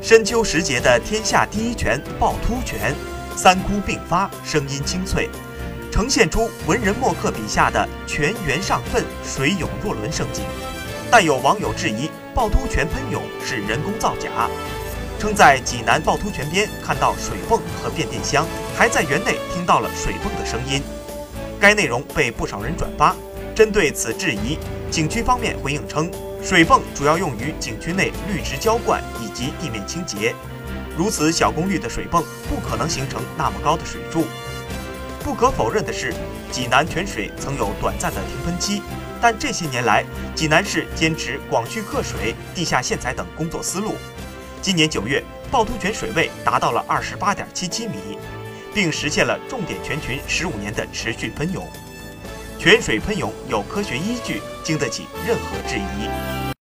深秋时节的天下第一泉趵突泉，三窟并发，声音清脆，呈现出文人墨客笔下的泉源上奋、水涌若轮盛景。但有网友质疑趵突泉喷涌是人工造假，称在济南趵突泉边看到水泵和变电箱，还在园内听到了水泵的声音。该内容被不少人转发。针对此质疑，景区方面回应称，水泵主要用于景区内绿植浇灌以及地面清洁，如此小功率的水泵不可能形成那么高的水柱。不可否认的是，济南泉水曾有短暂的停喷期，但这些年来，济南市坚持广蓄克水、地下线材等工作思路。今年九月，趵突泉水位达到了二十八点七七米，并实现了重点泉群十五年的持续喷涌。泉水喷涌有科学依据，经得起任何质疑。